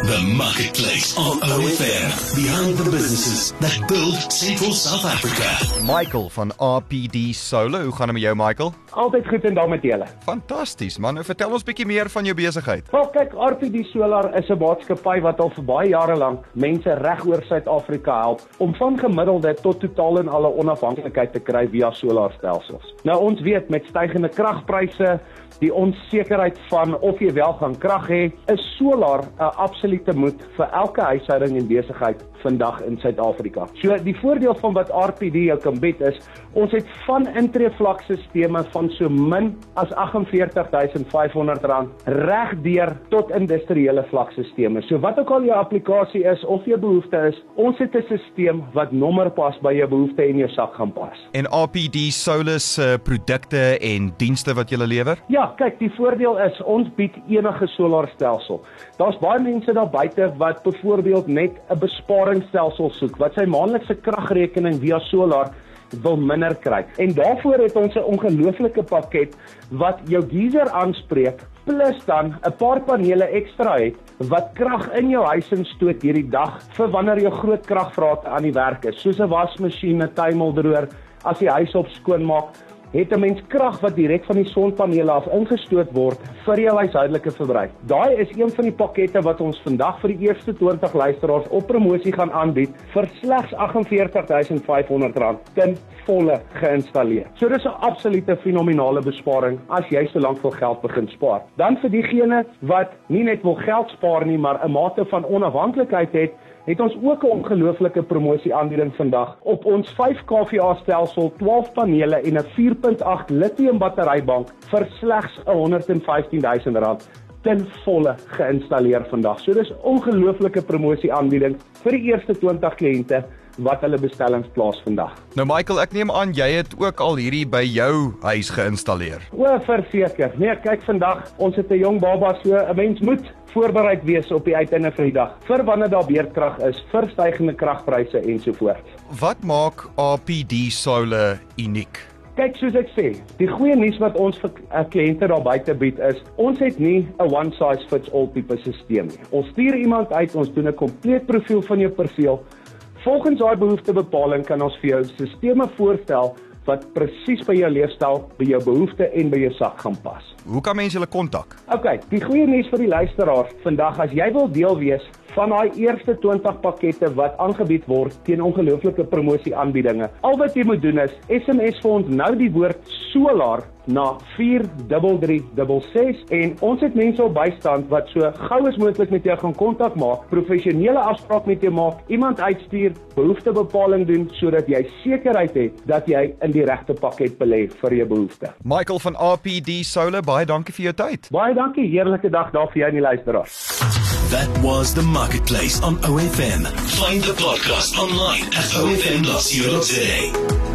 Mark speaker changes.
Speaker 1: The Marketplace on OFM. Behind the businesses that build Central South Africa.
Speaker 2: Michael van RPD Solo. Hoe gaan dit met jou Michael?
Speaker 3: Altyd goed en dan met julle.
Speaker 2: Fantasties man. Nou vertel ons bietjie meer van jou besigheid.
Speaker 3: Wel kyk, RPD Solar is 'n maatskappy wat al vir baie jare lank mense reg oor Suid-Afrika help om van gemiddelde tot totaal en alle onafhanklikheid te kry via solarstelsels. Nou ons weet met stygende kragpryse, die onsekerheid van of jy wel gaan krag hê, is solar 'n absolute moet vir elke huishouding en besigheid vandag in Suid-Afrika. So die voordeel van wat RPD jou kan bied is, ons het van intreevlakstelsels van so min as R48500 regdeur tot industriële vlakstelsels. So wat ook al jou applikasie is of jou behoefte is, ons het 'n stelsel wat nommer pas by jou behoefte en jou sak gaan pas.
Speaker 2: En RPD Solar se produkte en dienste wat jy lewer?
Speaker 3: Ja, kyk, die voordeel is ons bied enige solarstelsel. Daar's baie mense daar buite wat byvoorbeeld net 'n besparingsstelsel soek wat sy maandelikse kragrekening via solar wil minder kry. En daarvoor het ons 'n ongelooflike pakket wat jou geyser aanspreek plus dan 'n paar panele ekstra het wat krag in jou huis instoot hierdie dag vir wanneer jou groot kragvrate aan die werk is, soos 'n wasmasjien, 'n tuimeldroër, as jy huis op skoonmaak het 'n mens krag wat direk van die sonpanele af ingestoot word vir jou huishoudelike verbruik. Daai is een van die pakkette wat ons vandag vir die eerste 20 luisteraars op promosie gaan aanbied vir slegs R48500 ten volle geïnstalleer. So dis 'n absolute fenominale besparing as jy so lank wil geld begin spaar. Dan vir diegene wat nie net wil geld spaar nie, maar 'n mate van onafhanklikheid het, het ons ook 'n ongelooflike promosie aanbieding vandag op ons 5 kVA stelsel, 12 panele en 'n 4.8 lithium batterybank vir slegs R115000 ten volle geïnstalleer vandag. So dis ongelooflike promosie aanbieding vir die eerste 20 kliënte wat hulle bestellings plaas vandag.
Speaker 2: Nou Michael, ek neem aan jy het ook al hierdie by jou huis geïnstalleer.
Speaker 3: O, verseker. Nee, kyk vandag, ons het 'n jong baba so, 'n mens moet voorbereid wees op die uiteinde van die dag vir wanneer daar beerdkrag is, vir stygende kragpryse ensovoorts.
Speaker 2: Wat maak APD Solar uniek?
Speaker 3: Kyk, soos ek sê, die goeie nuus wat ons vir uh, kliënte daar buite bied is, ons het nie 'n one size fits all tipe stelsel nie. Ons stuur iemand uit, ons doen 'n kompleet profiel van jou perseel Volgens daai behoeftebepaling kan ons vir jou sisteme voorstel wat presies by jou leefstyl, by jou behoeftes en by jou sak gaan pas.
Speaker 2: Hoe kan mense hulle kontak?
Speaker 3: OK, die goeie nuus vir die luisteraars vandag as jy wil deel wees van daai eerste 20 pakkette wat aangebied word teen ongelooflike promosie aanbiedinge. Al wat jy moet doen is SMS vir ons nou die woord solar na 43366 en ons het mense op bystand wat so gou as moontlik met jou gaan kontak maak, professionele afspraak met jou maak, iemand uitstuur, behoeftebepaling doen sodat jy sekerheid het dat jy in die regte pakket belê vir jou behoefte.
Speaker 2: Michael van APD Solar, baie dankie vir jou tyd.
Speaker 3: Baie dankie, heerlike dag daar vir jou en die luisteraars.
Speaker 1: That was the marketplace on OFM. Find the podcast online at ofm.co.za.